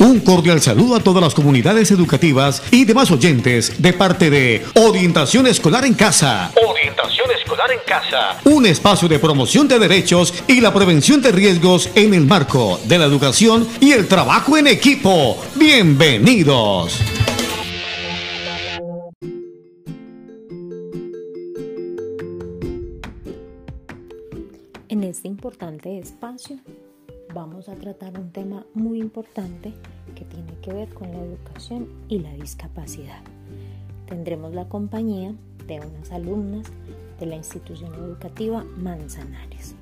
Un cordial saludo a todas las comunidades educativas y demás oyentes de parte de Orientación Escolar en Casa. Orientación Escolar en Casa. Un espacio de promoción de derechos y la prevención de riesgos en el marco de la educación y el trabajo en equipo. Bienvenidos. En este importante espacio vamos a tratar un tema muy importante que tiene que ver con la educación y la discapacidad. Tendremos la compañía de unas alumnas de la institución educativa Manzanares.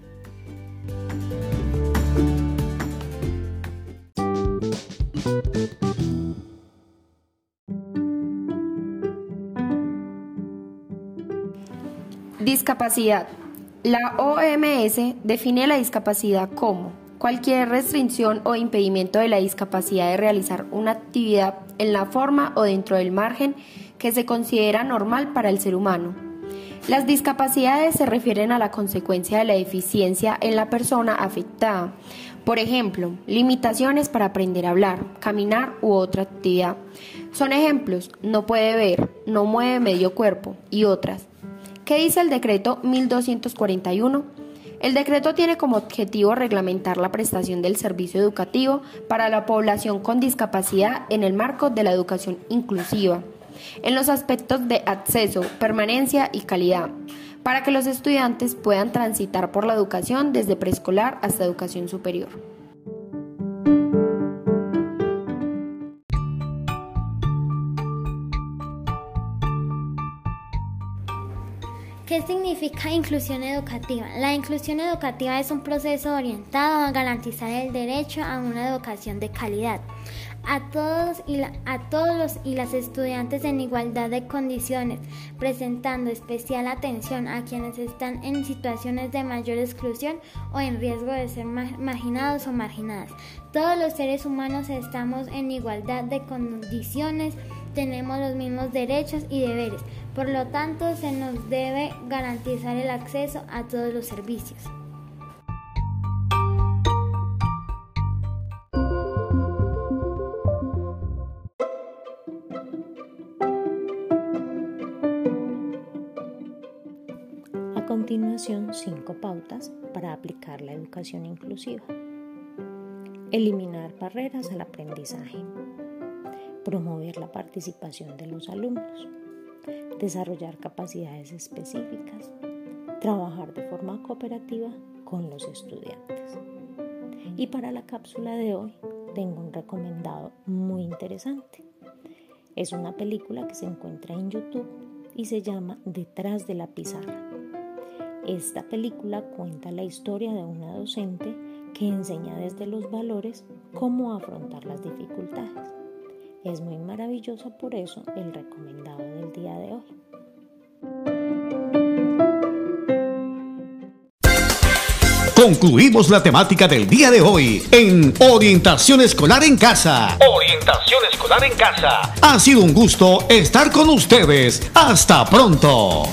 Discapacidad. La OMS define la discapacidad como cualquier restricción o impedimento de la discapacidad de realizar una actividad en la forma o dentro del margen que se considera normal para el ser humano. Las discapacidades se refieren a la consecuencia de la deficiencia en la persona afectada. Por ejemplo, limitaciones para aprender a hablar, caminar u otra actividad. Son ejemplos, no puede ver, no mueve medio cuerpo y otras. ¿Qué dice el decreto 1241? El decreto tiene como objetivo reglamentar la prestación del servicio educativo para la población con discapacidad en el marco de la educación inclusiva, en los aspectos de acceso, permanencia y calidad, para que los estudiantes puedan transitar por la educación desde preescolar hasta educación superior. ¿Qué significa inclusión educativa? La inclusión educativa es un proceso orientado a garantizar el derecho a una educación de calidad a todos y a todos los y las estudiantes en igualdad de condiciones, presentando especial atención a quienes están en situaciones de mayor exclusión o en riesgo de ser marginados o marginadas. Todos los seres humanos estamos en igualdad de condiciones tenemos los mismos derechos y deberes, por lo tanto se nos debe garantizar el acceso a todos los servicios. A continuación, cinco pautas para aplicar la educación inclusiva. Eliminar barreras al aprendizaje promover la participación de los alumnos, desarrollar capacidades específicas, trabajar de forma cooperativa con los estudiantes. Y para la cápsula de hoy tengo un recomendado muy interesante. Es una película que se encuentra en YouTube y se llama Detrás de la pizarra. Esta película cuenta la historia de una docente que enseña desde los valores cómo afrontar las dificultades. Es muy maravilloso por eso el recomendado del día de hoy. Concluimos la temática del día de hoy en Orientación Escolar en Casa. Orientación Escolar en Casa. Ha sido un gusto estar con ustedes. Hasta pronto.